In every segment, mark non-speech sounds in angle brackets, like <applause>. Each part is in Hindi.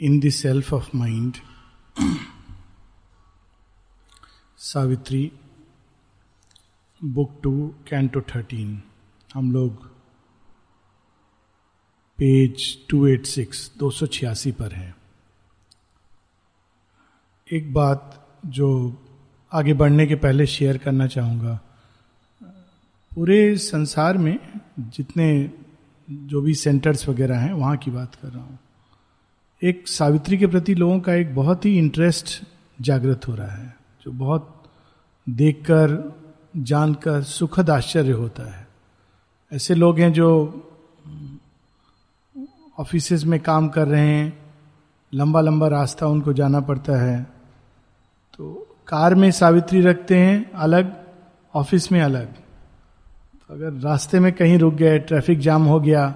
in the self of mind. Savitri book two canto thirteen हम लोग पेज टू एट सिक्स दो सौ छियासी पर हैं। एक बात जो आगे बढ़ने के पहले शेयर करना चाहूँगा। पूरे संसार में जितने जो भी सेंटर्स वगैरह हैं, वहाँ की बात कर रहा हूँ। एक सावित्री के प्रति लोगों का एक बहुत ही इंटरेस्ट जागृत हो रहा है, जो बहुत देखकर, जानकर सुखद आश्चर्य होता है। ऐसे लोग हैं जो ऑफ़िस में काम कर रहे हैं लंबा लंबा रास्ता उनको जाना पड़ता है। तो कार में सावित्री रखते हैं, अलग ऑफ़िस में अलग। तो अगर रास्ते में कहीं रुक गए ट्रैफ़िक जाम हो गया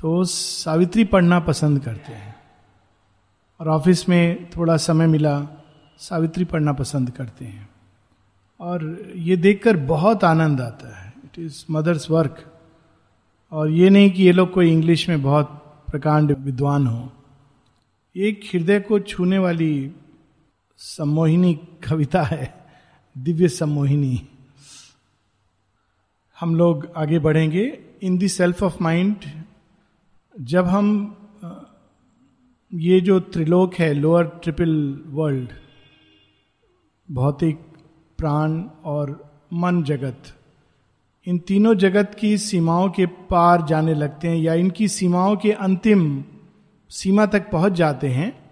तो सावित्री पढ़ना पसंद करते हैं। और ऑफ़िस में थोड़ा समय मिला, सावित्री पढ़ना पसंद करते हैं। और ये देखकर बहुत आनंद आता है। इट इज़ मदर्स वर्क और ये नहीं कि ये लोग कोई इंग्लिश में बहुत प्रकांड विद्वान हो। एक हृदय को छूने वाली सम्मोहिनी कविता है, दिव्य सम्मोहिनी। हम लोग आगे बढ़ेंगे। In the self of mind जब हम ये जो त्रिलोक है लोअर ट्रिपल वर्ल्ड भौतिक, प्राण और मन जगत, इन तीनों जगत की सीमाओं के पार जाने लगते हैं या इनकी सीमाओं के अंतिम सीमा तक पहुँच जाते हैं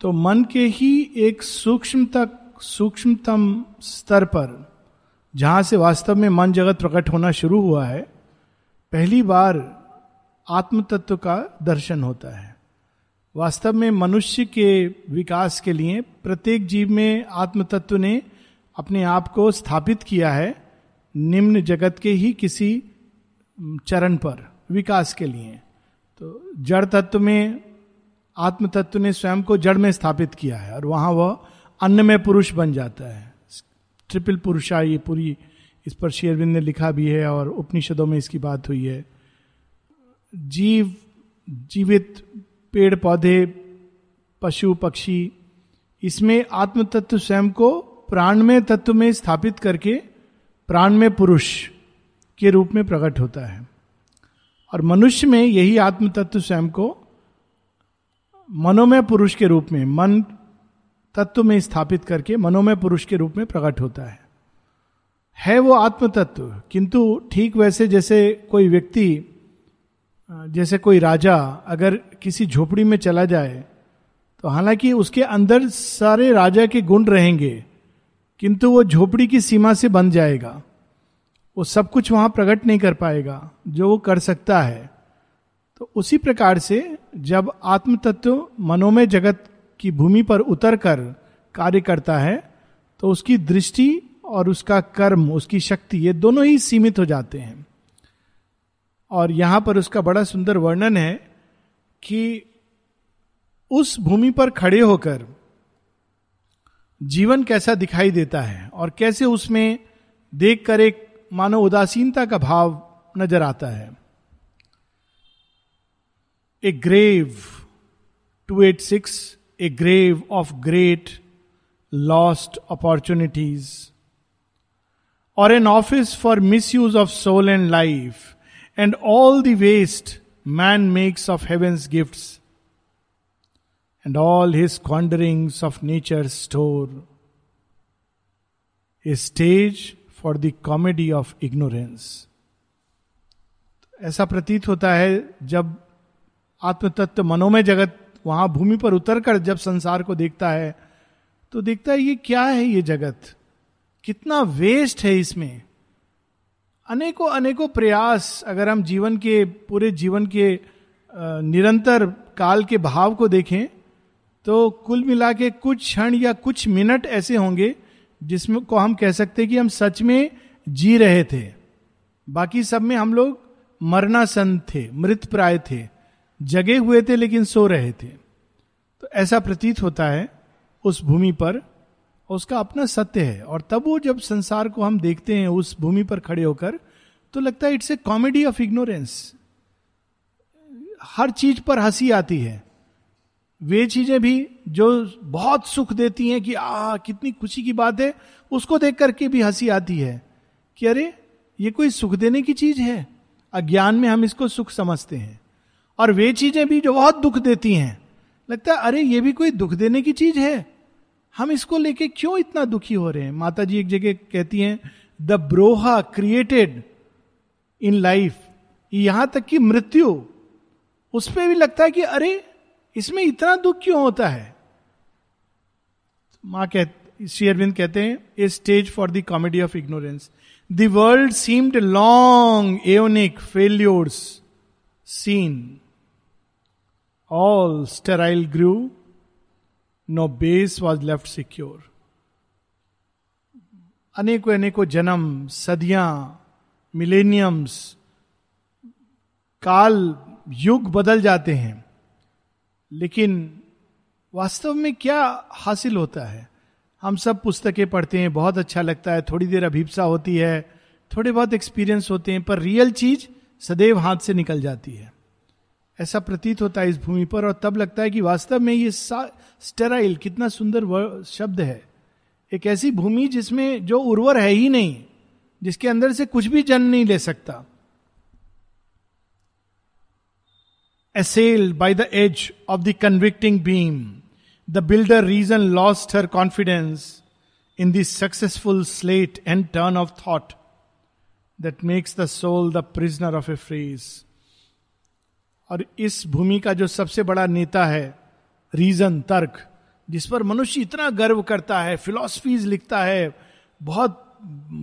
तो मन के ही एक सूक्ष्म तक, सूक्ष्मतम स्तर पर, जहाँ से वास्तव में मन जगत प्रकट होना शुरू हुआ है, पहली बार आत्म तत्व का दर्शन होता है। वास्तव में मनुष्य के विकास के लिए प्रत्येक जीव में आत्म तत्व ने अपने आप को स्थापित किया है निम्न जगत के ही किसी चरण पर विकास के लिए। तो जड़ तत्व में आत्म तत्व ने स्वयं को जड़ में स्थापित किया है और वहाँ वह अन्न में पुरुष बन जाता है। ट्रिपल पुरुषा, ये पूरी इस पर शेरविंद ने लिखा भी है और उपनिषदों में इसकी बात हुई है। जीव, जीवित पेड़ पौधे, पशु, पक्षी, इसमें आत्म तत्व स्वयं को प्राण में तत्व में स्थापित करके प्राण में पुरुष के रूप में प्रकट होता है। और मनुष्य में यही आत्म तत्व स्वयं को मनोमय पुरुष के रूप में, मन तत्व में स्थापित करके मनोमय पुरुष के रूप में प्रकट होता है। है वो आत्म तत्व किंतु ठीक वैसे जैसे कोई व्यक्ति जैसे कोई राजा अगर किसी झोपड़ी में चला जाए तो हालाँकि उसके अंदर सारे राजा के गुण रहेंगे, किंतु वो झोपड़ी की सीमा से बन जाएगा। वो सब कुछ वहाँ प्रकट नहीं कर पाएगा, जो वो कर सकता है। तो उसी प्रकार से जब आत्म तत्व मनोमय जगत की भूमि पर उतर कर कार्य करता है तो उसकी दृष्टि और उसका कर्म, उसकी शक्ति, ये दोनों ही सीमित हो जाते हैं। और यहाँ पर उसका बड़ा सुंदर वर्णन है कि उस भूमि पर खड़े होकर जीवन कैसा दिखाई देता है और कैसे उसमें देखकर एक मानो उदासीनता का भाव नज़र आता है। A grave two eight six a grave of great lost opportunities और an office for misuse of soul and life and all the waste man makes of heaven's gifts, and all his squanderings of nature's store, a stage for the comedy of ignorance ऐसा प्रतीत होता है जब आत्मतत्व मनोमय जगत वहाँ भूमि पर उतरकर जब संसार को देखता है तो देखता है ये क्या है ये जगत? कितना वेस्ट है इसमें। अनेकों अनेकों प्रयास अगर हम जीवन के, पूरे जीवन के निरंतर काल के भाव को देखें तो कुल मिला के कुछ क्षण या कुछ मिनट ऐसे होंगे जिसमें को हम कह सकते हैं कि हम सच में जी रहे थे। बाकी सब में हम लोग मरनासन थे मृत प्राय थे, जगे हुए थे लेकिन सो रहे थे। तो ऐसा प्रतीत होता है उस भूमि पर उसका अपना सत्य है। और तब वो जब संसार को हम देखते हैं, उस भूमि पर खड़े होकर तो लगता है it's a comedy of ignorance हर चीज़ पर हँसी आती है। वे चीज़ें भी जो बहुत सुख देती हैं कि आ कितनी खुशी की बात है। उसको देख करके भी हँसी आती है कि, अरे, ये कोई सुख देने की चीज़ है? अज्ञान में हम इसको सुख समझते हैं। और वे चीज़ें भी जो बहुत दुख देती हैं। लगता है, अरे, ये भी कोई दुख देने की चीज़ है? हम इसको लेके क्यों इतना दुखी हो रहे हैं? माता जी एक जगह कहती हैं, the brouhaha created in life, यहाँ तक कि मृत्यु। उस पर भी लगता है कि, अरे, इसमें इतना दुख क्यों होता है? माँ कह, श्री अरविंद कहते हैं, a stage for the comedy of ignorance. The world seemed long aeonic failures scene. All sterile grew no base was left secure अनेकों अनेकों जन्म, सदियाँ मिलेनियम्स काल, युग बदल जाते हैं। लेकिन वास्तव में क्या हासिल होता है? हम सब पुस्तकें पढ़ते हैं, बहुत अच्छा लगता है, थोड़ी देर अभिप्सा होती है, थोड़े बहुत एक्सपीरियंस होते हैं, पर रियल चीज़ सदैव हाथ से निकल जाती है। ऐसा प्रतीत होता है इस भूमि पर और तब लगता है कि वास्तव में ये स्टेराइल कितना सुंदर शब्द है। एक ऐसी भूमि जिसमें जो उर्वर है ही नहीं, जिसके अंदर से कुछ भी जन्म नहीं ले सकता। Assailed by the edge of the convicting beam the builder reason lost her confidence in this successful sleight and turn of thought that makes the soul the prisoner of a phrase और इस भूमि का जो सबसे बड़ा नेता है रीजन तर्क, जिस पर मनुष्य इतना गर्व करता है फिलोसफीज लिखता है, बहुत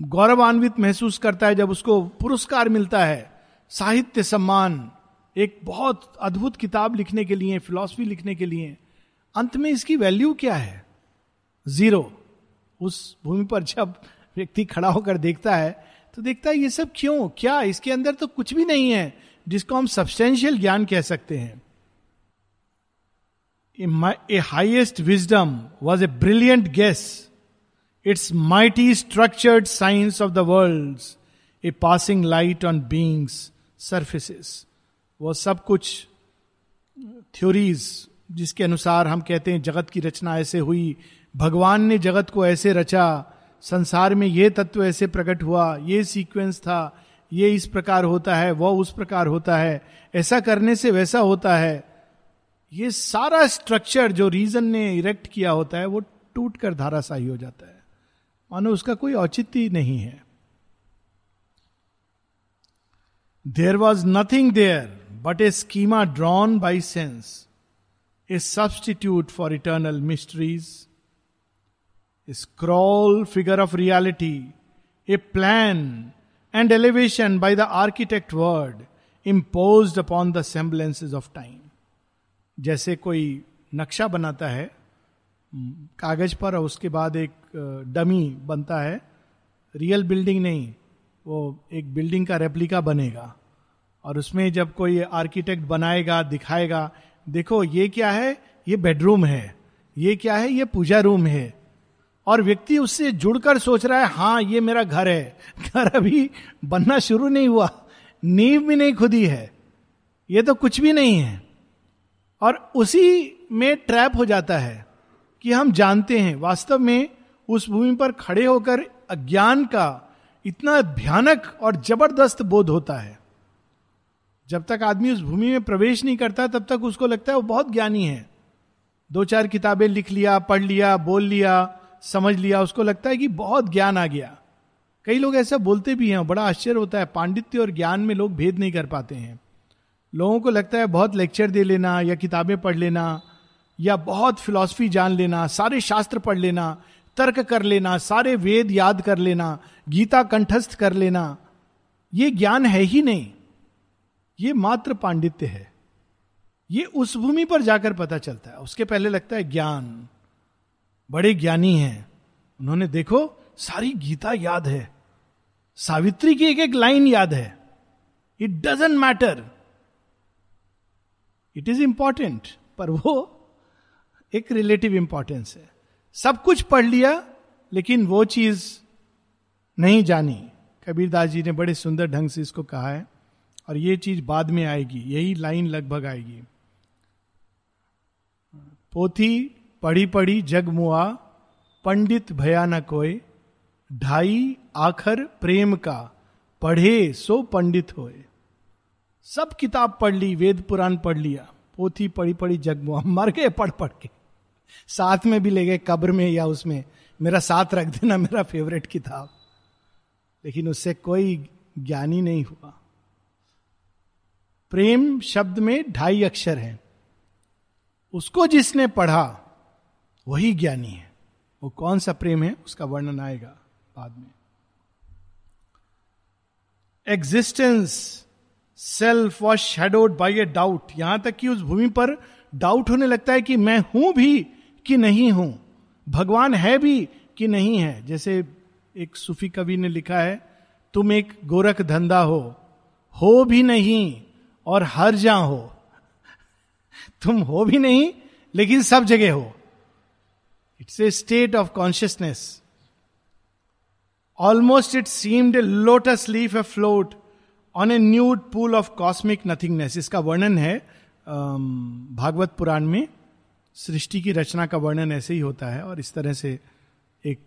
गौरवान्वित महसूस करता है जब उसको पुरस्कार मिलता है, साहित्य सम्मान, एक बहुत अद्भुत किताब लिखने के लिए फिलॉसफी लिखने के लिए, अंत में इसकी वैल्यू क्या है? ज़ीरो उस भूमि पर जब व्यक्ति खड़ा होकर देखता है तो देखता है ये सब क्यों? क्या इसके अंदर तो कुछ भी नहीं है। जिसको हम सब्सटेंशियल ज्ञान कह सकते हैं। A highest wisdom was a brilliant guess its mighty structured science of the world a passing light on being's surface वो सब कुछ थ्योरीज जिसके अनुसार हम कहते हैं जगत की रचना ऐसे हुई। भगवान ने जगत को ऐसे रचा, संसार में ये तत्व ऐसे प्रकट हुआ, ये सीक्वेंस था ये इस प्रकार होता है, वह उस प्रकार होता है, ऐसा करने से वैसा होता है। ये सारा स्ट्रक्चर जो रीजन ने इरेक्ट किया होता है, वो टूट कर धाराशाही हो जाता है। मानो उसका कोई औचित्य नहीं है। There was nothing there but a schema drawn by sense a substitute for eternal mysteries scrawl figure of reality a plan and elevation by the architect word impose upon the semblances of time जैसे कोई नक्शा बनाता है, कागज़ पर और उसके बाद एक डमी बनता है रियल बिल्डिंग नहीं, वो एक बिल्डिंग का रेप्लिका बनेगा। और उसमें जब कोई आर्किटेक्ट बनाएगा, दिखाएगा, देखो ये क्या है? ये बेडरूम है, ये क्या है? ये पूजा रूम है। और व्यक्ति उससे जुड़कर सोच रहा है हाँ ये मेरा घर है। <laughs> घर अभी बनना शुरू नहीं हुआ। नींव भी नहीं खुदी है। ये तो कुछ भी नहीं है। और उसी में ट्रैप हो जाता है कि हम जानते हैं, वास्तव में उस भूमि पर खड़े होकर अज्ञान का इतना भयानक और ज़बरदस्त बोध होता है। जब तक आदमी उस भूमि में प्रवेश नहीं करता, तब तक उसको लगता है वो बहुत ज्ञानी है। दो चार किताबें लिख लिया, पढ़ लिया, बोल लिया समझ लिया, उसको लगता है कि बहुत ज्ञान आ गया। कई लोग ऐसा बोलते भी हैं बड़ा आश्चर्य होता है, पांडित्य और ज्ञान में लोग भेद नहीं कर पाते हैं। लोगों को लगता है बहुत लेक्चर दे लेना, या किताबें पढ़ लेना, या बहुत फिलॉसफी जान लेना, सारे शास्त्र पढ़ लेना, तर्क कर लेना, सारे वेद याद कर लेना, गीता कंठस्थ कर लेना। ये ज्ञान है ही नहीं। ये मात्र पांडित्य है। ये उस भूमि पर जाकर पता चलता है। उसके पहले लगता है ज्ञान। बड़े ज्ञानी हैं। उन्होंने देखो, सारी गीता याद है। सावित्री की एक एक लाइन याद है। It doesn't matter it is important पर वो एक रिलेटिव इंपॉर्टेंस है। सब कुछ पढ़ लिया, लेकिन वो चीज़ नहीं जानी। कबीरदास जी ने बड़े सुंदर ढंग से इसको कहा है, और ये चीज़ बाद में आएगी। यही लाइन लगभग आएगी। पोथी पढ़ी पढ़ी जग मुआ, पंडित भया न कोय ढाई आखर प्रेम का, पढ़े सो पंडित होए। सब किताब पढ़ ली, वेद पुराण पढ़ लिया, पोथी पढ़ी पढ़ी जग मुआ, <laughs> मर गए पढ़ पढ़ के। साथ में भी ले गए कब्र में या उसमें, मेरा साथ रख देना, <laughs> मेरा फेवरेट किताब। लेकिन उससे कोई ज्ञानी नहीं हुआ। प्रेम शब्द में ढाई अक्षर हैं। उसको जिसने पढ़ा वही ज्ञानी है। वो कौन सा प्रेम है, उसका वर्णन आएगा बाद में। Existence self was shadowed by a doubt यहाँ तक कि उस भूमि पर डाउट होने लगता है कि मैं हूँ भी कि नहीं हूँ। भगवान है भी कि नहीं है। जैसे एक सूफी कवि ने लिखा है, तुम एक गोरख धंधा हो हो भी नहीं और हर जा हो। <laughs> तुम हो भी नहीं, लेकिन सब जगह हो। It's a state of consciousness almost it seemed a lotus leaf afloat on a nude pool of cosmic nothingness इसका वर्णन है भागवत पुराण में सृष्टि की रचना का वर्णन ऐसे ही होता है और इस तरह से एक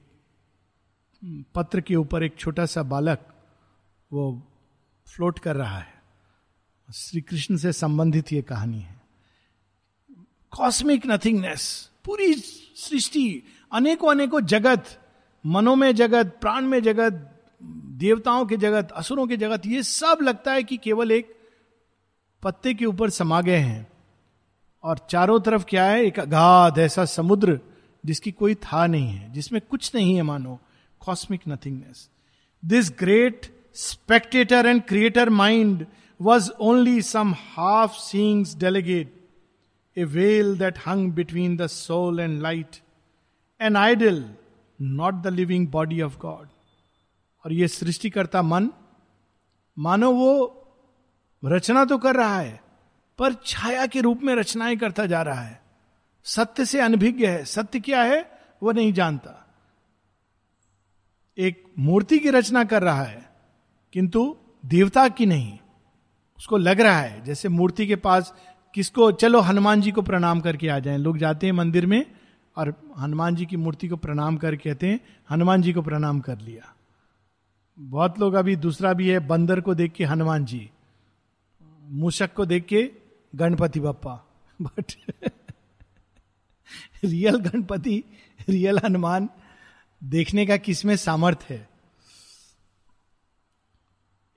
पत्र के ऊपर एक छोटा सा बालक वो फ्लोट कर रहा है। श्री कृष्ण से संबंधित ये कहानी है। कॉस्मिक नथिंगनेस पूरी सृष्टि अनेकों अनेकों जगत मनो में जगत प्राण में जगत देवताओं के जगत असुरों के जगत ये सब लगता है कि केवल एक पत्ते के ऊपर समा गए हैं और चारों तरफ़ क्या है एक अगाध ऐसा समुद्र जिसकी कोई था नहीं है जिसमें कुछ नहीं है मानो cosmic nothingness this great spectator and creator mind was only some half seeing's delegate a veil that hung between the soul and light an idol not the living body of God और ये सृष्टिकर्ता मन, मानो वो रचना तो कर रहा है, पर छाया के रूप में रचनाएँ करता जा रहा है। सत्य से अनभिज्ञ है। सत्य क्या है? वो नहीं जानता। एक मूर्ति की रचना कर रहा है, किंतु देवता की नहीं। उसको लग रहा है, जैसे मूर्ति के पास किसको, चलो हनुमान जी को प्रणाम करके आ जाएँ। लोग जाते हैं मंदिर में और हनुमान जी की मूर्ति को प्रणाम कर कहते हैं, हनुमान जी को प्रणाम कर लिया। बहुत लोग अभी, दूसरा भी है, बंदर को देख के हनुमान जी, मूषक को देख के Ganpati Bappa. But real <laughs> Ganpati real Hanuman देखने का किसमें सामर्थ्य है?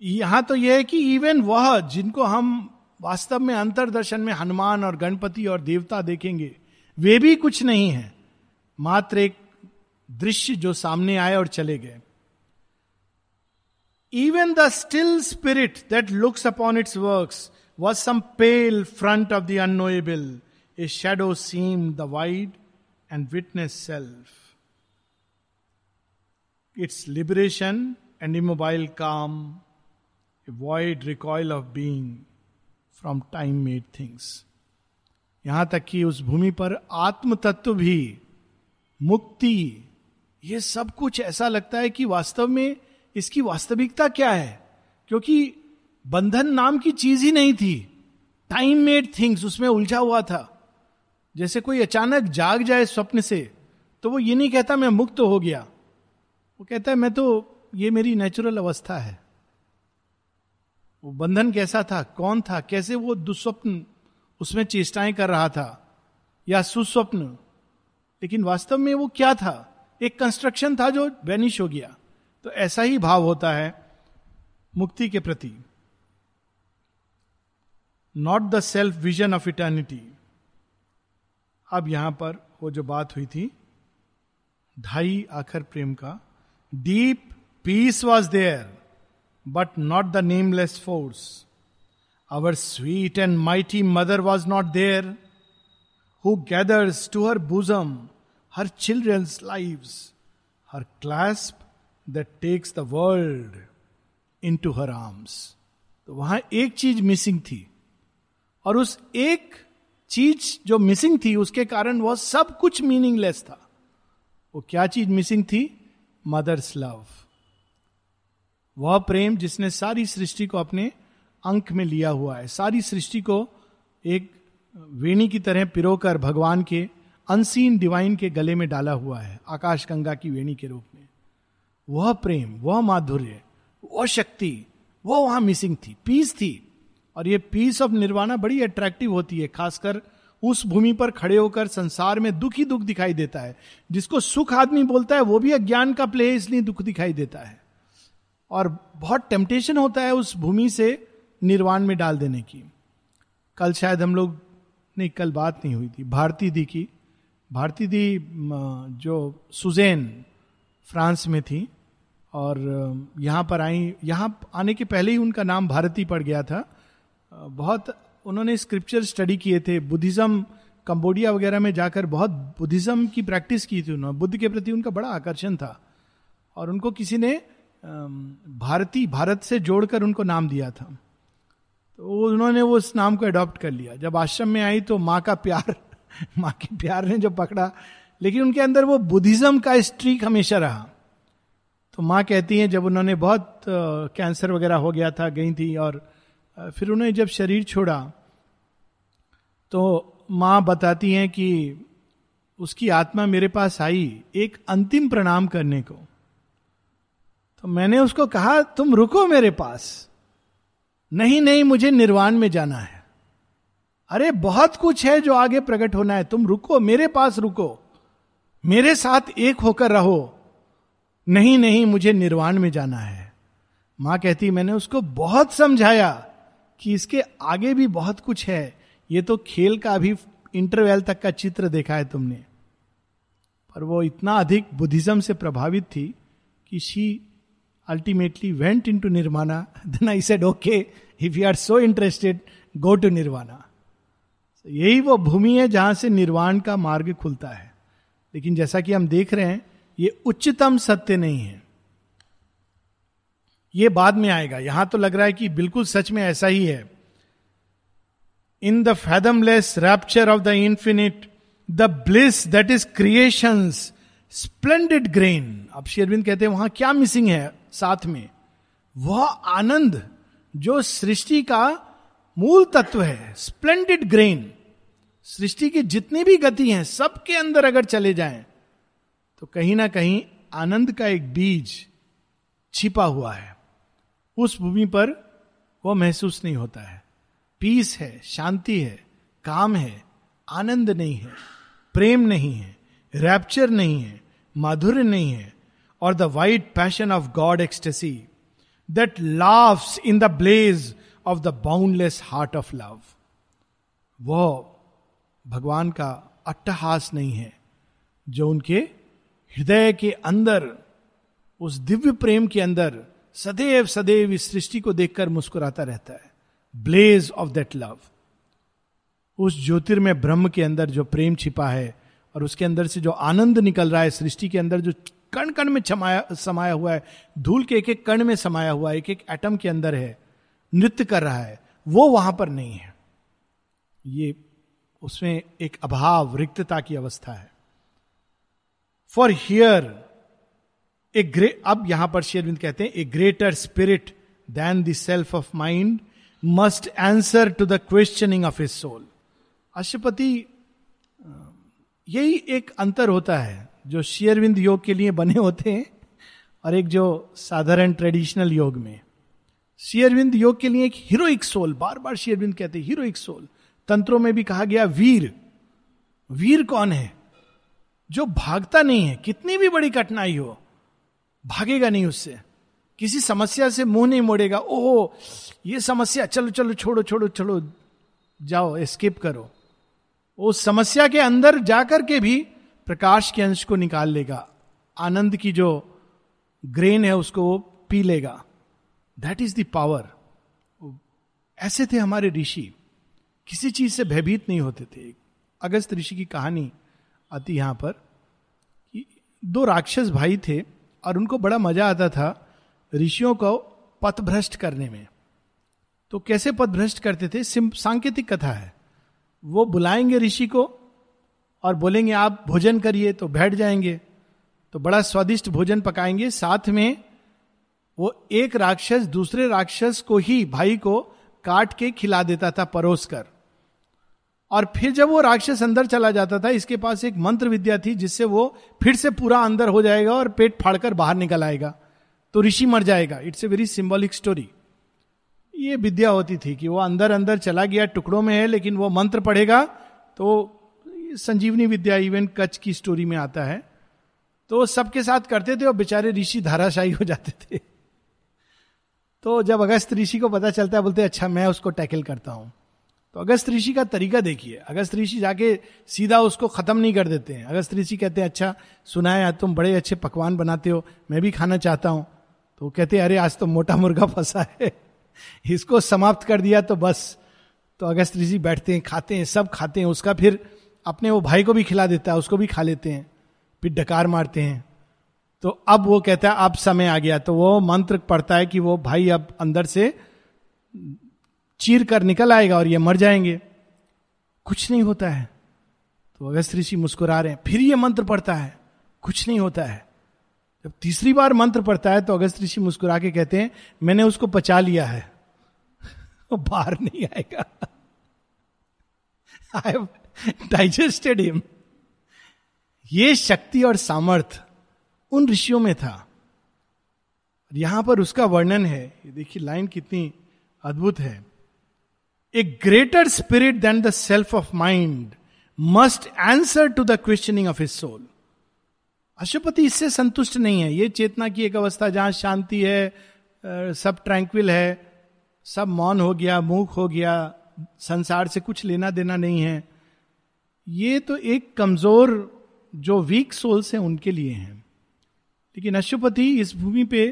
यहाँ तो यह है कि इवन वह जिनको हम वास्तव में अंतर दर्शन में हनुमान और गणपति और देवता देखेंगे, वे भी कुछ नहीं है, मात्र एक दृश्य जो सामने आए और चले गए। Even the still spirit that looks upon its work was some pale front of the unknowable a shadow seem the wide and witness self its liberation and immobile calm a wide recoil of being from time made things यहाँ तक कि उस भूमि पर आत्म तत्व भी, मुक्ति, ये सब कुछ ऐसा लगता है कि वास्तव में इसकी वास्तविकता क्या है? क्योंकि बंधन नाम की चीज़ ही नहीं थी। टाइम मेड थिंग्स उसमें उलझा हुआ था। जैसे कोई अचानक जाग जाए स्वप्न से तो वो ये नहीं कहता, मैं मुक्त हो गया। वो कहता है, मैं तो ये मेरी नेचुरल अवस्था है। वो बंधन कैसा था? कौन था? कैसे वो दुस्वप्न उसमें चेष्टाएँ कर रहा था? या सुस्वप्न? लेकिन वास्तव में वो क्या था? एक कंस्ट्रक्शन था जो वैनिश हो गया। तो ऐसा ही भाव होता है मुक्ति के प्रति। Not the self vision of eternity अब यहाँ पर वो जो बात हुई थी, ढाई आखर प्रेम का deep peace was there not the nameless force our sweet and mighty mother was not there who gathers to her bosom her children's live her clasp that takes the world into her arms तो वहाँ एक चीज़ मिसिंग थी, और उस एक चीज़ जो मिसिंग थी, उसके कारण वह सब कुछ मीनिंगलेस था। वो क्या चीज़ मिसिंग थी? मदर्स लव वह प्रेम जिसने सारी सृष्टि को अपने अंक में लिया हुआ है। सारी सृष्टि को एक वेणी की तरह पिरोकर भगवान के अनसीन डिवाइन के गले में डाला हुआ है आकाश गंगा की वेणी के रूप में। वह प्रेम, वह माधुर्य, वह शक्ति वो वहाँ मिसिंग थी पीस थी। और ये पीस ऑफ़ निर्वाणा बड़ी अट्रैक्टिव होती है, खासकर उस भूमि पर खड़े होकर संसार में दुख ही दुख दिखाई देता है। जिसको सुख आदमी बोलता है, वो भी अज्ञान का प्ले इसलिए दुख दिखाई देता है। और बहुत टेम्पटेशन होता है उस भूमि से निर्वाण में डाल देने की। कल शायद हम लोग, नहीं, कल बात नहीं हुई थी। भारती दी की, भारती दी जो सुजैन फ्रांस में थी और यहाँ पर आई, यहाँ आने के पहले ही उनका नाम भारती पड़ गया था। बहुत, उन्होंने स्क्रिप्चर स्टडी किए थे। बुद्धिज्म कंबोडिया वगैरह में जाकर बहुत बुद्धिज्म की प्रैक्टिस की थी उन्होंने। बुद्ध के प्रति उनका बड़ा आकर्षण था और उनको किसी ने भारती, भारत से जोड़कर उनको नाम दिया था। तो उन्होंने वो उस नाम को अडॉप्ट कर लिया। जब आश्रम में आई तो माँ का प्यार, <laughs> माँ के प्यार ने जो पकड़ा, लेकिन उनके अंदर वो बुद्धिज्म का स्ट्रीक हमेशा रहा। तो माँ कहती हैं, जब उन्होंने बहुत कैंसर वगैरह हो गया था, गई थी और फिर उन्होंने जब शरीर छोड़ा तो माँ बताती हैं कि उसकी आत्मा मेरे पास आई एक अंतिम प्रणाम करने को। तो मैंने उसको कहा, तुम रुको मेरे पास। नहीं नहीं, मुझे निर्वाण में जाना है। अरे, बहुत कुछ है जो आगे प्रकट होना है। तुम रुको, मेरे पास रुको। मेरे साथ एक होकर रहो। नहीं नहीं, मुझे निर्वाण में जाना है। माँ कहती, मैंने उसको बहुत समझाया कि इसके आगे भी बहुत कुछ है। ये तो खेल का अभी इंटरवेल तक का चित्र देखा है तुमने। पर वो इतना अधिक बुद्धिज्म से प्रभावित थी कि she ultimately went into nirvana then I said okay if you are so interested go to nirvana यही वो भूमि है जहाँ से निर्वाण का मार्ग खुलता है। लेकिन जैसा कि हम देख रहे हैं, ये उच्चतम सत्य नहीं है। ये बाद में आएगा। यहाँ तो लग रहा है कि बिल्कुल सच में ऐसा ही है। In the fathomless rapture of the infinite the bliss that is creation splendid grain अब शेरविंद कहते हैं, वहाँ क्या मिसिंग है? साथ में, वह आनंद जो सृष्टि का मूल तत्व है स्प्लेंडेड ग्रेन सृष्टि की जितनी भी गति है, सबके अंदर अगर चले जाएँ तो कहीं ना कहीं आनंद का एक बीज छिपा हुआ है। उस भूमि पर वो महसूस नहीं होता है। पीस है, शांति है, काम है, आनंद नहीं है, प्रेम नहीं है रैप्चर नहीं है, माधुर्य नहीं है और the white passion of God ecstasy that laughs in the blaze of the boundless heart of love वो भगवान का अट्टहास नहीं है जो उनके हृदय के अंदर, उस दिव्य प्रेम के अंदर सदैव सदैव इस सृष्टि को देखकर मुस्कुराता रहता है। ब्लेज ऑफ़ दैट लव उस ज्योतिर्मय ब्रह्म के अंदर जो प्रेम छिपा है और उसके अंदर से जो आनंद निकल रहा है, सृष्टि के अंदर जो कण कण में छमाया, समाया हुआ है। धूल के एक एक कण में समाया हुआ है। एक एक एटम के अंदर है। नृत्य कर रहा है। वो वहाँ पर नहीं है। ये उसमें एक अभाव, रिक्तता की अवस्था है। फॉर हियर ए ग्रे अब यहाँ पर शेरविंद कहते हैं a greater spirit than the self of mind must answer to the questioning of a soul Aswapati यही एक अंतर होता है। जो शेयरविंद योग के लिए बने होते हैं और एक जो साधारण ट्रेडिशनल योग में। शेयरविंद योग के लिए एक हीरोइक सोल बार बार शेयरविंद कहते हैं हीरोइक सोल तंत्रों में भी कहा गया, वीर। वीर कौन है? जो भागता नहीं है, कितनी भी बड़ी कठिनाई हो, भागेगा नहीं उससे। किसी समस्या से मुँह नहीं मोड़ेगा, ओहो, ये समस्या, चलो चलो, छोड़ो छोड़ो छोड़ो जाओ स्किप करो। उस समस्या के अंदर जाकर के भी प्रकाश के अंश को निकाल लेगा, आनंद की जो ग्रेन है उसको वो पी लेगा। दैट इज़ द पावर ऐसे थे हमारे ऋषि। किसी चीज़ से भयभीत नहीं होते थे। अगस्त ऋषि की कहानी आती यहाँ पर कि दो राक्षस भाई थे और उनको बड़ा मज़ा आता था ऋषियों को पथभ्रष्ट करने में। तो कैसे पथभ्रष्ट करते थे? सांकेतिक कथा है। वो बुलाएँगे ऋषि को और बोलेंगे, आप भोजन करिए तो बैठ जाएँगे। तो बड़ा स्वादिष्ट भोजन पकाएँगे। साथ में वो एक राक्षस दूसरे राक्षस को ही, भाई को काट के खिला देता था परोस कर। और फिर जब वो राक्षस अंदर चला जाता था, इसके पास एक मंत्र विद्या थी, जिससे वो फिर से पूरा अंदर हो जाएगा और पेट फाड़कर बाहर निकल आएगा। तो ऋषि मर जाएगा। It's a very symbolic story ये विद्या होती थी कि वो अंदर अंदर चला गया, टुकड़ों में है, लेकिन वो मंत्र पढ़ेगा तो संजीवनी विद्या इवन कच्छ की स्टोरी में आता है। तो सबके साथ करते थे और बेचारे ऋषि धाराशाही हो जाते थे। तो जब अगस्त ऋषि को पता चलता है, बोलते अच्छा मैं उसको टैकल करता हूँ। तो अगस्त ऋषि का तरीका देखिए। अगस्त ऋषि जाके सीधा उसको खत्म नहीं कर देते हैं। अगस्त ऋषि कहते हैं अच्छा सुना है, तुम बड़े अच्छे पकवान बनाते हो, मैं भी खाना चाहता हूँ। तो कहते अरे, आज तो मोटा मुर्गा फंसा है। इसको समाप्त कर दिया तो बस। तो अगस्त ऋषि बैठते हैं, खाते हैं, सब खाते हैं। उसका फिर अपने वो भाई को भी खिला देता है, उसको भी खा लेते हैं, फिर डकार मारते हैं। तो अब वो कहता है, अब समय आ गया। तो वो मंत्र पढ़ता है कि वो भाई अब अंदर से चीर कर निकल आएगा और ये मर जाएँगे। कुछ नहीं होता है। तो अगस्त ऋषि मुस्कुरा रहे हैं। फिर ये मंत्र पढ़ता है। कुछ नहीं होता है। जब तीसरी बार मंत्र पढ़ता है तो अगस्त ऋषि मुस्कुरा के कहते हैं, मैंने उसको पचा लिया है। वो <laughs> बाहर नहीं आएगा। <laughs> <laughs> Digested him. ये शक्ति और सामर्थ उन ऋषियों में था। यहाँ पर उसका वर्णन है देखिए लाइन कितनी अद्भुत है। A greater spirit than the self of mind must answer to the questioning of his soul Aswapati इससे संतुष्ट नहीं है। ये चेतना की एक अवस्था जहाँ शांति है सब ट्रैंक्विल है, सब मौन हो गया, मूक हो गया, संसार से कुछ लेना देना नहीं है। ये तो एक कमज़ोर जो वीक सोल्स हैं, उनके लिए हैं। लेकिन अशुपति इस भूमि पे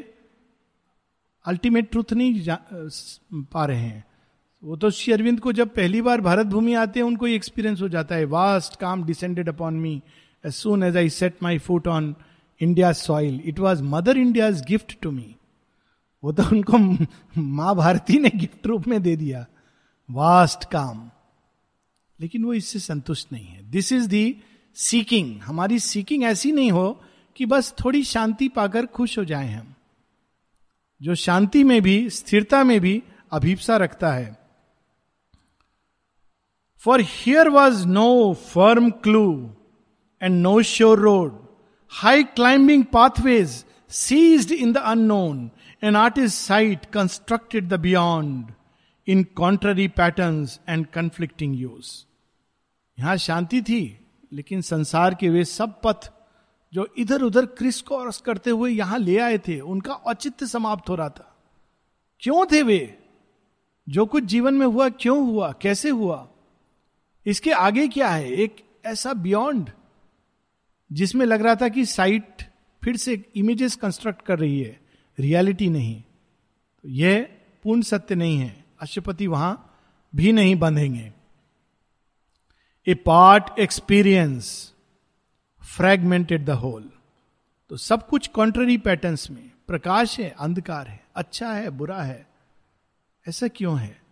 अल्टीमेट ट्रूथ नहीं पा रहे हैं। वो तो श्री अरविंद को जब पहली बार भारत भूमि आते हैं, उनको एक्सपीरियंस हो जाता है। Vast calm descended upon me as soon as I set my foot on India soil it was Mother India gift to me वो तो उनको <laughs> माँ भारती ने गिफ्ट रूप में दे दिया। वास्ट काम लेकिन वो इससे संतुष्ट नहीं है। दिस इज़ दी सीकिंग हमारी सीकिंग ऐसी नहीं हो कि बस थोड़ी शांति पाकर खुश हो जाए हम। जो शांति में भी, स्थिरता में भी अभीपसा रखता है। For here was no firm clue and no sure road high climbing pathways ceased in the unknown an artist sight constructed the beyond in contrary pattern and conflicting hues यहाँ शांति थी, लेकिन संसार के वे सब पथ जो इधर उधर क्रिस क्रॉस करते हुए यहाँ ले आए थे, उनका औचित्य समाप्त हो रहा था। क्यों थे वे? जो कुछ जीवन में हुआ क्यों हुआ? कैसे हुआ? इसके आगे क्या है? एक ऐसा बियॉन्ड जिसमें लग रहा था कि साइट फिर से इमेजेस कंस्ट्रक्ट कर रही है। रियलिटी नहीं। तो यह पूर्ण सत्य नहीं है। अशुपति वहाँ भी नहीं बंधेंगे। A part experience fragmented the whole तो सब कुछ कॉन्ट्ररी पैटर्न्स में। प्रकाश है, अंधकार है अच्छा है, बुरा है। ऐसा क्यों है?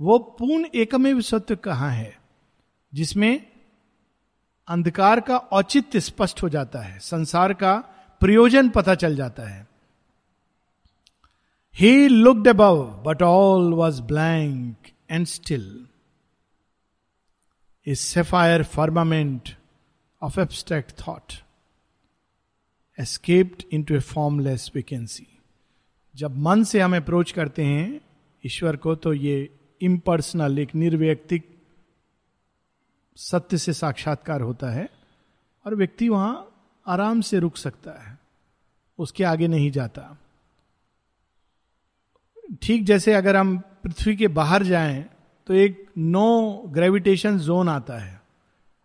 वो पूर्ण एकमेव सत्य कहाँ है? जिसमें अंधकार का औचित्य स्पष्ट हो जाता है, संसार का प्रयोजन पता चल जाता है। He looked above but all was blank and still sapphire firmament of abstract thought escaped into a formless vacancy जब मन से हम अप्रोच करते हैं, ईश्वर को तो ये इम्पर्सनल एक निर्व्यक्तिक सत्य से साक्षात्कार होता है और व्यक्ति वहाँ आराम से रुक सकता है, उसके आगे नहीं जाता। ठीक जैसे अगर हम पृथ्वी के बाहर जाएँ तो एक नो ग्रेविटेशन जोन आता है।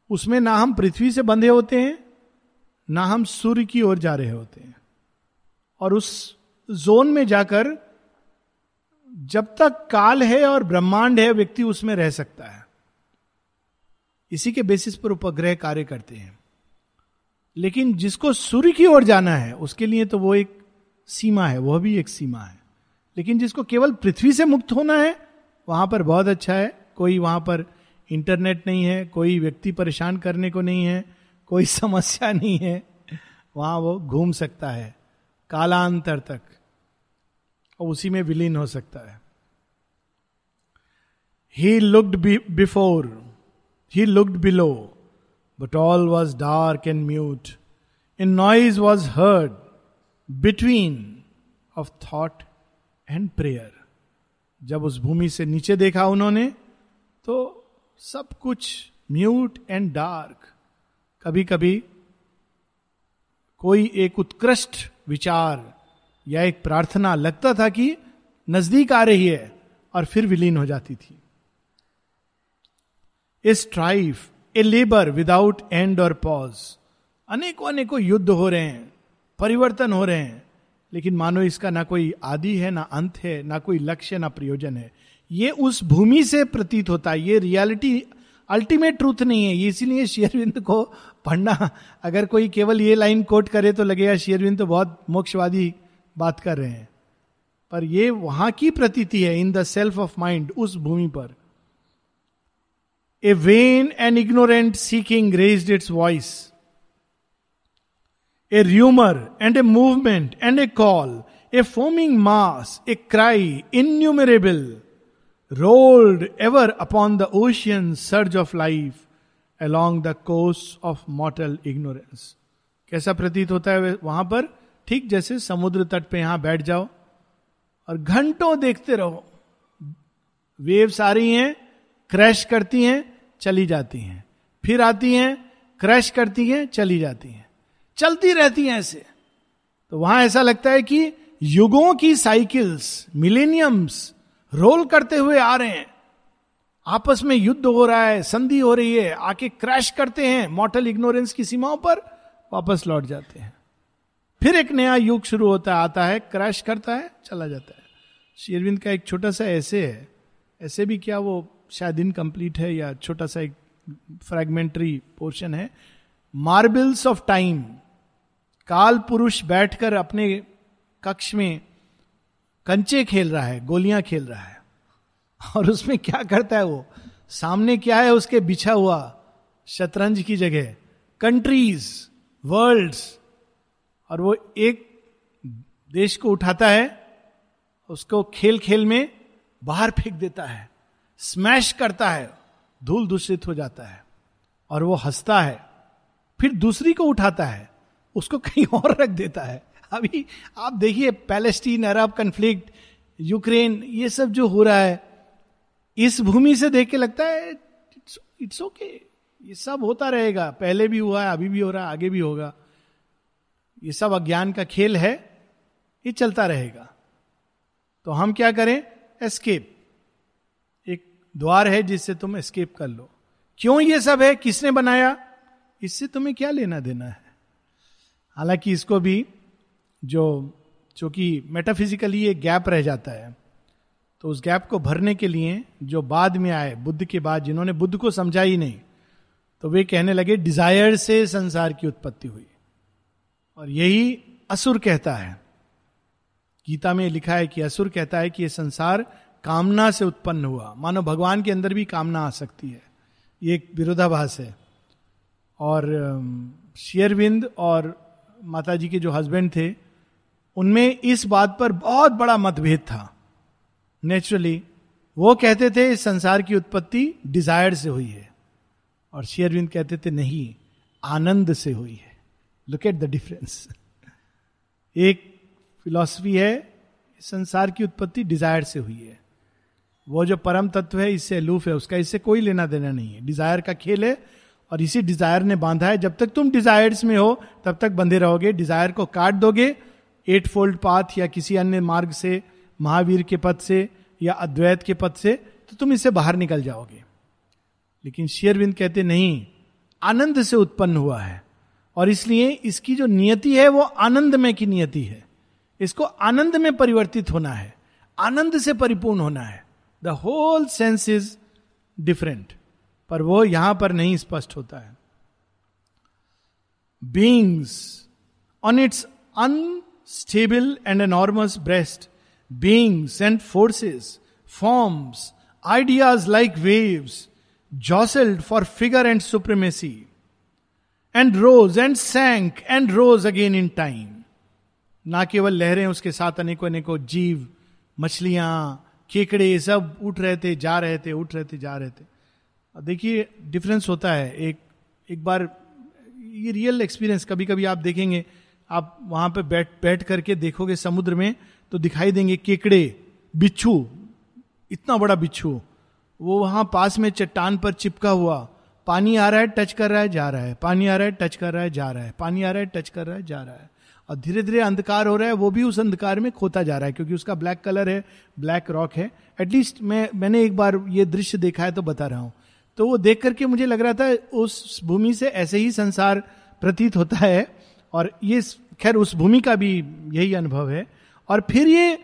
उसमें ना हम पृथ्वी से बंधे होते हैं, ना हम सूर्य की ओर जा रहे होते हैं। और उस जोन में जाकर जब तक काल है और ब्रह्मांड है, व्यक्ति उसमें रह सकता है। इसी के बेसिस पर उपग्रह कार्य करते हैं। लेकिन जिसको सूर्य की ओर जाना है, उसके लिए तो वो एक सीमा है, वह भी एक सीमा है। लेकिन जिसको केवल पृथ्वी से मुक्त होना है वहाँ पर बहुत अच्छा है। कोई वहाँ पर इंटरनेट नहीं है, कोई व्यक्ति परेशान करने को नहीं है, कोई <laughs> समस्या नहीं है, वहाँ वो घूम सकता है, कालांतर तक। और उसी में विलीन हो सकता है। He looked before he looked below but all was dark and mute in noise was heard between of thought and prayer जब उस भूमि से नीचे देखा उन्होंने तो सब कुछ म्यूट एंड डार्क। कभी कभी कोई एक उत्कृष्ट विचार या एक प्रार्थना लगता था कि नज़दीक आ रही है और फिर विलीन हो जाती थी। A strife, a labour without end or pause. अनेकों अनेकों युद्ध हो रहे हैं, परिवर्तन हो रहे हैं। लेकिन मानो इसका ना कोई आदि है, ना अंत है, ना कोई लक्ष्य, ना प्रयोजन है। ये उस भूमि से प्रतीत होता है। ये रियलिटी अल्टीमेट ट्रूथ नहीं है। इसीलिए शेयरविंद को पढ़ना, अगर कोई केवल ये लाइन कोट करे तो लगेगा शेयरविंद तो बहुत मोक्षवादी बात कर रहे हैं। पर ये वहाँ की प्रतीति है in the self of mind उस भूमि पर। A vain and ignorant seeking raised its voice a rumour and a movement and a call a foaming mass a cry innumerable rolled ever upon the ocean surge of life along the course of mortal ignorance कैसा प्रतीत होता है वहाँ पर? ठीक जैसे समुद्र तट पे यहाँ बैठ जाओ और घंटों देखते रहो। वेव्स आ रही हैं, क्रैश करती हैं, चली जाती हैं। फिर आती हैं, क्रैश करती हैं, चली जाती हैं। चलती रहती हैं ऐसे। तो वहाँ ऐसा लगता है कि युगों की साइकिल्स, मिलेनियम्स रोल करते हुए आ रहे हैं। आपस में युद्ध हो रहा है, संधि हो रही है, आके क्रैश करते हैं मॉटल इग्नोरेंस की सीमाओं पर वापस लौट जाते हैं। फिर एक नया युग शुरू होता है, आता है, क्रैश करता है, चला जाता है। शेरविंद का एक छोटा सा ऐसे है। ऐसे भी क्या वो शायद इनकम्प्लीट है या छोटा सा एक फ्रेगमेंट्री पोर्शन है। मार्बल्स ऑफ़ टाइम काल पुरुष बैठकर अपने कक्ष में कंचे खेल रहा है, गोलियाँ खेल रहा है। और उसमें क्या करता है वो? सामने क्या है उसके बिछा हुआ शतरंज की जगह? Countries, worlds. और वो एक देश को उठाता है, उसको खेल खेल में बाहर फेंक देता है, स्मैश करता है, धूल दूषित हो जाता है। और वो हंसता है, फिर दूसरी को उठाता है। उसको कहीं और रख देता है। अभी आप देखिए, पैलेस्टीन, अरब कंफ्लिक्ट यूक्रेन, ये सब जो हो रहा है, इस भूमि से देख के लगता है इट्स ओके okay. ये सब होता रहेगा। पहले भी हुआ है, अभी भी हो रहा है, आगे भी होगा। ये सब अज्ञान का खेल है, ये चलता रहेगा। तो हम क्या करें? एस्केप एक द्वार है जिससे तुम एस्केप कर लो। क्यों ये सब है? किसने बनाया? इससे तुम्हें क्या लेना देना है? हालाँकि इसको भी जो, चूँकि मेटाफिजिकली एक गैप रह जाता है तो उस गैप को भरने के लिए जो बाद में आए, बुद्ध के बाद, जिन्होंने बुद्ध को समझा ही नहीं तो वे कहने लगे डिज़ायर से संसार की उत्पत्ति हुई। और यही असुर कहता है। गीता में लिखा है कि असुर कहता है कि यह संसार कामना से उत्पन्न हुआ। मानो भगवान के अंदर भी कामना आ सकती है। ये एक विरोधाभास है। और शेयरविंद और माता जी के जो हस्बैंड थे, उनमें इस बात पर बहुत बड़ा मतभेद था। नेचुरली वो कहते थे, इस संसार की उत्पत्ति डिज़ायर से हुई है। और शेयरविंद कहते थे, नहीं, आनंद से हुई है। लुक एट द डिफरेंस एक फिलॉसफी है संसार की उत्पत्ति डिज़ायर से हुई है। वो जो परम तत्व है, इससे लूफ है, उसका इससे कोई लेना देना नहीं है। डिज़ायर का खेल है और इसी डिज़ायर ने बांधा है। जब तक तुम डिजायर्स में हो, तब तक बंधे रहोगे। डिज़ायर को काट दोगे। एट फोल्ड पाथ या किसी अन्य मार्ग से, महावीर के पद से या अद्वैत के पद से तो तुम इससे बाहर निकल जाओगे। लेकिन शेयरविंद कहते, नहीं, आनंद से उत्पन्न हुआ है। और इसलिए इसकी जो नियति है, वो आनंदमय की नियति है। इसको आनंद में परिवर्तित होना है। आनंद से परिपूर्ण होना है। The whole sense is different पर वो यहाँ पर नहीं स्पष्ट होता है। Beings on its unstable and enormous breast beings and forces forms ideas like waves jostled for figure and supremacy and rose and sank and rose again in time ना केवल लहरें उसके साथ अनेकों अनेकों जीव, मछलियाँ, केकड़े सब उठ रहे थे, जा रहे थे, उठ रहे थे, जा रहे थे। देखिए डिफरेंस होता है। एक एक बार, ये रियल एक्सपीरियंस कभी कभी आप देखेंगे, आप वहाँ पे बैठ बैठ करके देखोगे समुद्र में तो दिखाई देंगे केकड़े, बिच्छू, इतना बड़ा बिच्छू। वो वहाँ पास में चट्टान पर चिपका हुआ। पानी आ रहा है टच कर रहा है, जा रहा है। पानी आ रहा है टच कर रहा है, जा रहा है। पानी आ रहा है टच कर रहा है, जा रहा है। और धीरे धीरे अंधकार हो रहा है, वो भी उस अंधकार में खोता जा रहा है, क्योंकि उसका ब्लैक कलर है ब्लैक रॉक है। एटलीस्ट मैं, मैंने एक बार ये दृश्य देखा है तो बता रहा हूँ। तो वो देख करके मुझे लग रहा था, उस भूमि से ऐसे ही संसार प्रतीत होता है और ये खैर, उस भूमि का भी यही अनुभव है। और फिर ये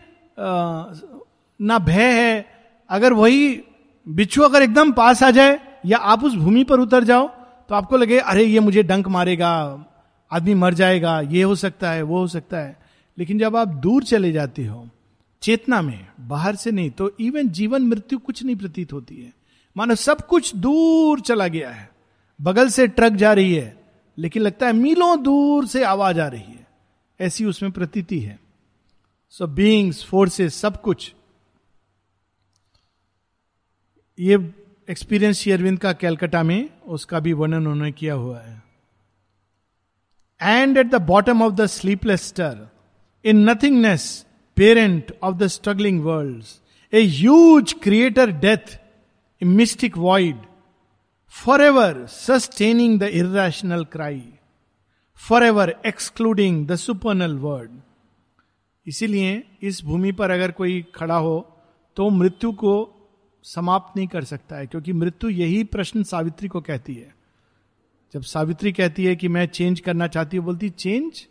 ना भय है, अगर वही बिच्छू अगर एकदम पास आ जाए या आप उस भूमि पर उतर जाओ तो आपको लगे, अरे, ये मुझे डंक मारेगा, आदमी मर जाएगा, ये हो सकता है, वो हो सकता है। लेकिन जब आप दूर चले जाते हो, चेतना में, बाहर से नहीं तो इवन जीवन मृत्यु कुछ नहीं प्रतीत होती है। मानो सब कुछ दूर चला गया है। बगल से ट्रक जा रही है, लेकिन लगता है मीलों दूर से आवाज़ आ रही है। ऐसी उसमें प्रतीति है। सो बींग्स फोर्सेस सब कुछ। ये एक्सपीरियंस अरविंद का कैलकाटा में, उसका भी वर्णन उन्होंने किया हुआ है। And at the bottom of the sleepless stir in nothingness parent of the struggling world a huge creator death mystic void for ever sustaining the irrational cry for ever excluding the supernal word इसीलिए इस भूमि पर अगर कोई खड़ा हो तो मृत्यु को समाप्त नहीं कर सकता है, क्योंकि मृत्यु यही प्रश्न सावित्री को कहती है। जब सावित्री कहती है कि मैं चेंज करना चाहती हूँ, बोलती चेंज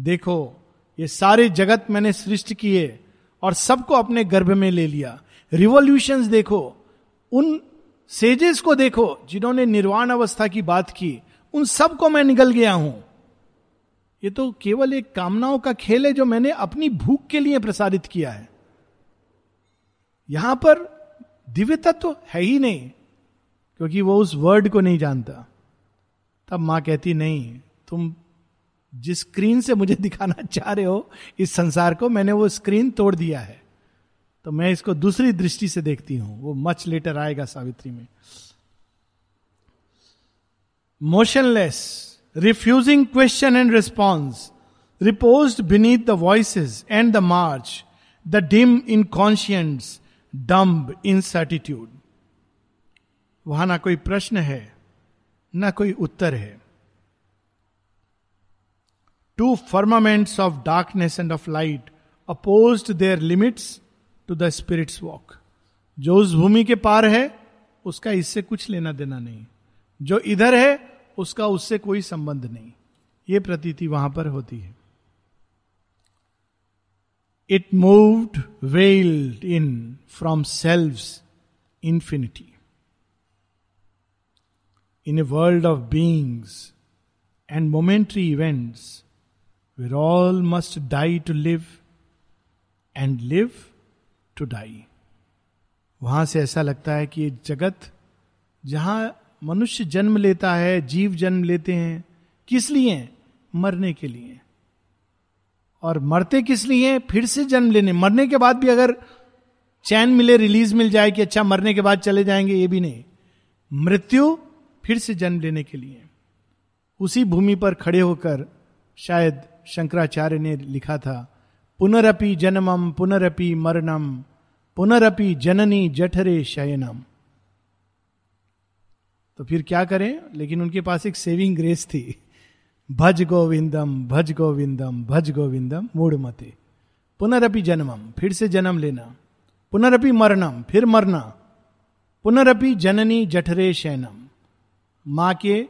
देखो, ये सारे जगत मैंने सृष्टि किए और सबको अपने गर्भ में ले लिया। रिवोल्यूशन देखो उन सेजेस को देखो जिन्होंने निर्वाण अवस्था की बात की, उन सबको मैं निकल गया हूँ। ये तो केवल एक कामनाओं का खेल है जो मैंने अपनी भूख के लिए प्रसारित किया है। यहाँ पर दिव्य तत्व तो है ही नहीं, क्योंकि वो उस वर्ड को नहीं जानता। तब माँ कहती, नहीं, तुम जिस स्क्रीन से मुझे <laughs> दिखाना चाह रहे हो, इस संसार को मैंने वो स्क्रीन तोड़ दिया है। तो मैं इसको दूसरी दृष्टि से देखती हूँ। वो मच लेटर आएगा सावित्री में। Motionless refusing question and response repose beneath the voice and the march the dim inconscience dumb incertitude वहाँ ना कोई प्रश्न है, ना कोई उत्तर है। Two firmaments of darkness and of light oppose their limits to the spirit's walk जो उस भूमि के पार है, उसका इससे कुछ लेना देना नहीं। जो इधर है, उसका उससे कोई संबंध नहीं। ये प्रतीति वहाँ पर होती है। It moved veiled in from self infinity in a world of beings and momentary events where all must die to live and live to die वहाँ से ऐसा लगता है कि जगत जहाँ मनुष्य जन्म लेता है, जीव जन्म लेते हैं, किस लिए? मरने के लिए। और मरते किस लिए? फिर से जन्म लेने। मरने के बाद भी अगर चैन मिले, रिलीज़ मिल जाए कि अच्छा मरने के बाद चले जाएँगे, ये भी नहीं। मृत्यु फिर से जन्म लेने के लिए। उसी भूमि पर खड़े होकर शायद शंकराचार्य ने लिखा था, पुनरपि जन्मम पुनरपि मरणम पुनरपि जननी जठरे शयनम। तो फिर क्या करें? लेकिन उनके पास एक सेविंग ग्रेस थी। भज गोविंदम भज गोविंदम भज गोविंदम मूड मते। पुनरपि जन्मम, फिर से जन्म लेना। पुनरपि मरणम, फिर मरना। पुनरपि जननी जठरे शयनम। माँ के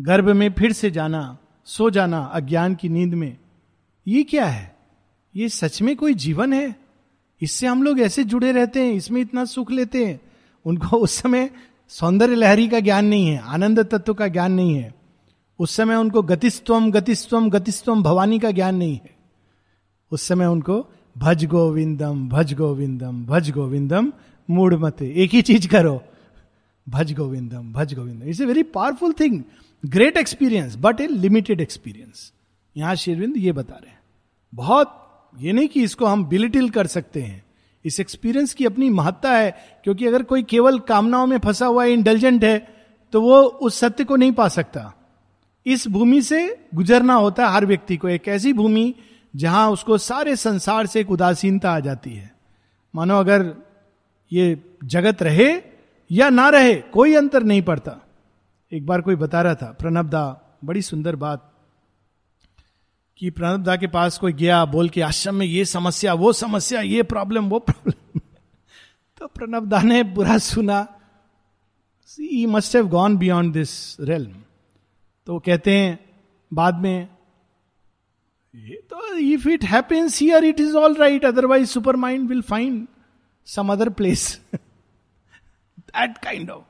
गर्भ में फिर से जाना, सो जाना अज्ञान की नींद में। ये क्या है? ये सच में कोई जीवन है? इससे हम लोग ऐसे जुड़े रहते हैं, इसमें इतना सुख लेते हैं। उनको उस समय सौंदर्य लहरी का ज्ञान नहीं है, आनंद तत्व का ज्ञान नहीं है। उस समय उनको गतिस्तम गतिस्वम गतिस्वम भवानी का ज्ञान नहीं है। उस समय उनको भज गोविंदम भज गोविंदम भज गोविंदम, मूड मते, एक ही चीज़ करो। भज गोविंदम भज गोविंदम। It's a very powerful thing great experience but a limited experience यहाँ शेरविंद ये बता रहे हैं। बहुत ये नहीं कि इसको हम बिलिटिल कर सकते हैं। इस एक्सपीरियंस की अपनी महत्ता है, क्योंकि अगर कोई केवल कामनाओं में फंसा हुआ इंटेलिजेंट है तो वो उस सत्य को नहीं पा सकता। इस भूमि से गुजरना होता है हर व्यक्ति को, एक ऐसी भूमि जहाँ उसको सारे संसार से एक उदासीनता आ जाती है। मानो अगर ये जगत रहे या ना रहे, कोई अंतर नहीं पड़ता। एक बार कोई बता रहा था, प्रणब दा, बड़ी सुंदर बात कि प्रणबदा के पास कोई गया, बोल के, आश्रम में ये समस्या, वो समस्या, ये प्रॉब्लम वो प्रॉब्लम <laughs> तो प्रणबदा ने बुरा सुना। He must have gone beyond this realm तो कहते हैं, बाद में, ये तो if it happens here it is all right otherwise super mind will find some other place that kind of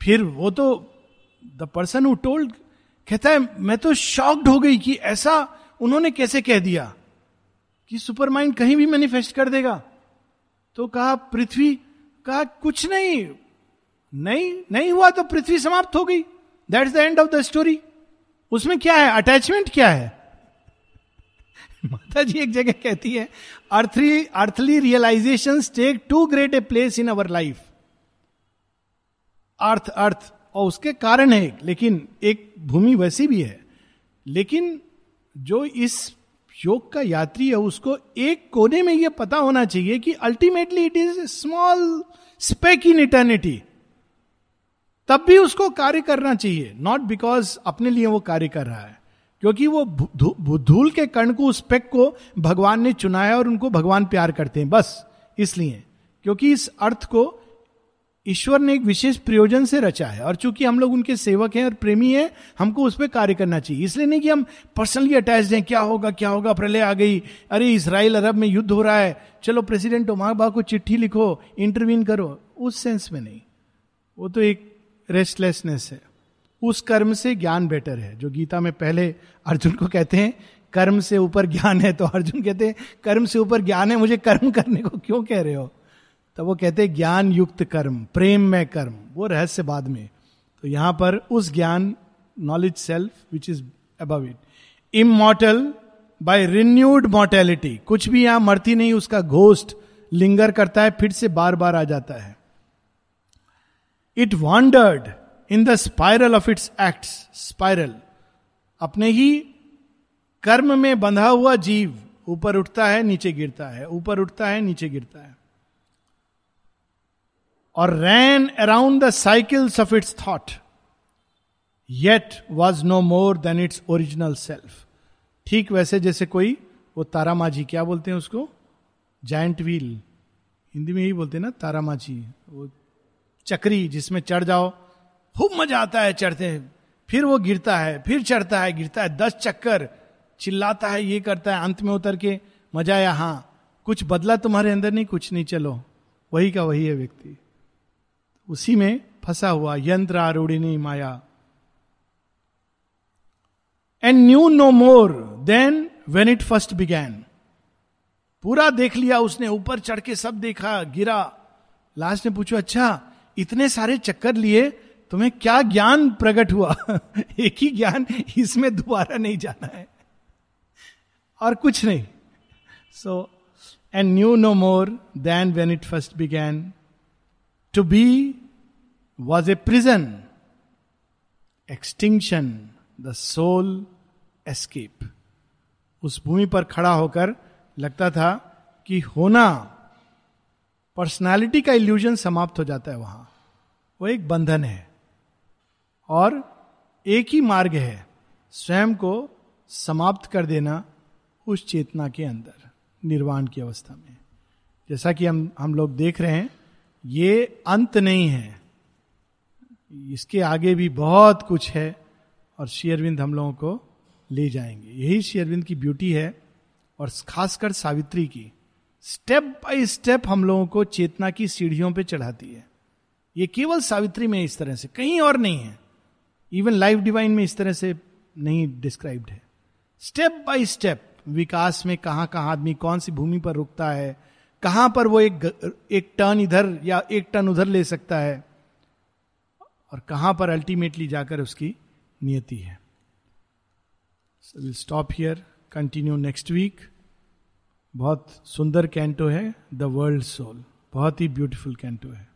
फिर वो तो द पर्सन हु टोल्ड कहता है, मैं तो शॉक्ड हो गई कि ऐसा उन्होंने कैसे कह दिया कि सुपर माइंड कहीं भी मैनिफेस्ट कर देगा? तो कहा, पृथ्वी, कहा, कुछ नहीं नहीं नहीं हुआ तो पृथ्वी समाप्त हो गई। That's the end of the story उसमें क्या है? अटैचमेंट क्या है? <laughs> माता जी एक जगह कहती है earthly earthly realisation take too great a place in our life earth earth और उसके कारण है लेकिन एक भूमि वैसी भी है। लेकिन जो इस योग का यात्री है, उसको एक कोने में यह पता होना चाहिए कि ultimately it is small speck in eternity तब भी उसको कार्य करना चाहिए नॉट बिकॉज़ अपने लिए वो कार्य कर रहा है। क्योंकि वो धूल के कर्ण को, उस पेक को भगवान ने चुनाया और उनको भगवान प्यार करते हैं, बस, इसलिए। क्योंकि इस अर्थ को ईश्वर ने एक विशेष प्रयोजन से रचा है और चूँकि हम लोग उनके सेवक हैं और प्रेमी हैं, हमको उस पर कार्य करना चाहिए। इसलिए नहीं कि हम पर्सनली अटैच हैं, क्या होगा क्या होगा, प्रलय आ गई, अरे इसराइल अरब में युद्ध हो रहा है, चलो प्रेसिडेंट ओमाबा को चिट्ठी लिखो इंटरवीन करो। उस सेंस में नहीं। वो तो एक रेस्टलेसनेस है। उस कर्म से ज्ञान बेटर है, जो गीता में पहले अर्जुन को कहते हैं, कर्म से ऊपर ज्ञान है तो अर्जुन कहते हैं, कर्म से ऊपर ज्ञान है, मुझे कर्म करने को क्यों कह रहे हो? तो वो कहते हैं ज्ञान युक्त कर्म प्रेम में कर्म, वो रहस्य बाद में। तो यहाँ पर उस ज्ञान knowledge self which is above it immortal by renewed mortality कुछ भी यहाँ मरती नहीं, उसका घोस्ट लिंगर करता है, फिर से बार बार आ जाता है। It wandered in the spiral of its act spiral अपने ही कर्म में बंधा हुआ जीव, ऊपर उठता है, नीचे गिरता है, ऊपर उठता है, नीचे गिरता है। और ran around the cycles of its thought yet was no more than its original self ठीक वैसे जैसे कोई, वो तारा माझी क्या बोलते हैं उसको? जायंट व्हील हिंदी में ही बोलते हैं ना तारा माझी वो चक्री जिसमें चढ़ जाओ, खूब मज़ा आता है चढ़ते हैं। फिर वो गिरता है, फिर चढ़ता है, गिरता है। दस चक्कर, चिल्लाता है, ये करता है, अंत में उतर के, मज़ा आया हाँ कुछ बदला तुम्हारे अंदर नहीं, कुछ नहीं, चलो। वही का वही है व्यक्ति। उसी में फंसा हुआ यंत्र आरूढ़ी माया। And knew no more than when it first began पूरा देख लिया, उसने ऊपर चढ़ के सब देखा, गिरा। लास्ट ने पूछो अच्छा इतने सारे चक्कर लिए, तुम्हें क्या ज्ञान प्रकट हुआ? <laughs> एक ही ज्ञान इसमें दोबारा नहीं जाना है। और कुछ नहीं। So and knew no more than when it first began to be was a prison extinction the soul escape उस भूमि पर खड़ा होकर लगता था कि होना पर्सनालिटी का इल्यूजन समाप्त हो जाता है वहाँ। वो एक बंधन है और एक ही मार्ग है स्वयं को समाप्त कर देना उस चेतना के अंदर, निर्वाण की अवस्था में। जैसा कि हम हम लोग देख रहे हैं ये अंत नहीं है। इसके आगे भी बहुत कुछ है और शेयरविंद हम लोगों को ले जाएँगे। यही शेयरविंद की ब्यूटी है और खासकर सावित्री की। स्टेप बाय स्टेप हम लोगों को चेतना की सीढ़ियों पे चढ़ाती है। ये केवल सावित्री में इस तरह से, कहीं और नहीं है। इवन लाइफ डिवाइन में इस तरह से नहीं डिस्क्राइब्ड है। स्टेप बाय स्टेप विकास में कहाँ आदमी कौन सी भूमि पर रुकता है कहाँ पर वो एक एक टर्न इधर या एक टर्न उधर ले सकता है और कहाँ पर अल्टीमेटली जाकर उसकी नियति है। Stop here continue next week बहुत सुंदर कैंटो है द वर्ल्ड सोल बहुत ही ब्यूटीफुल कैंटो है।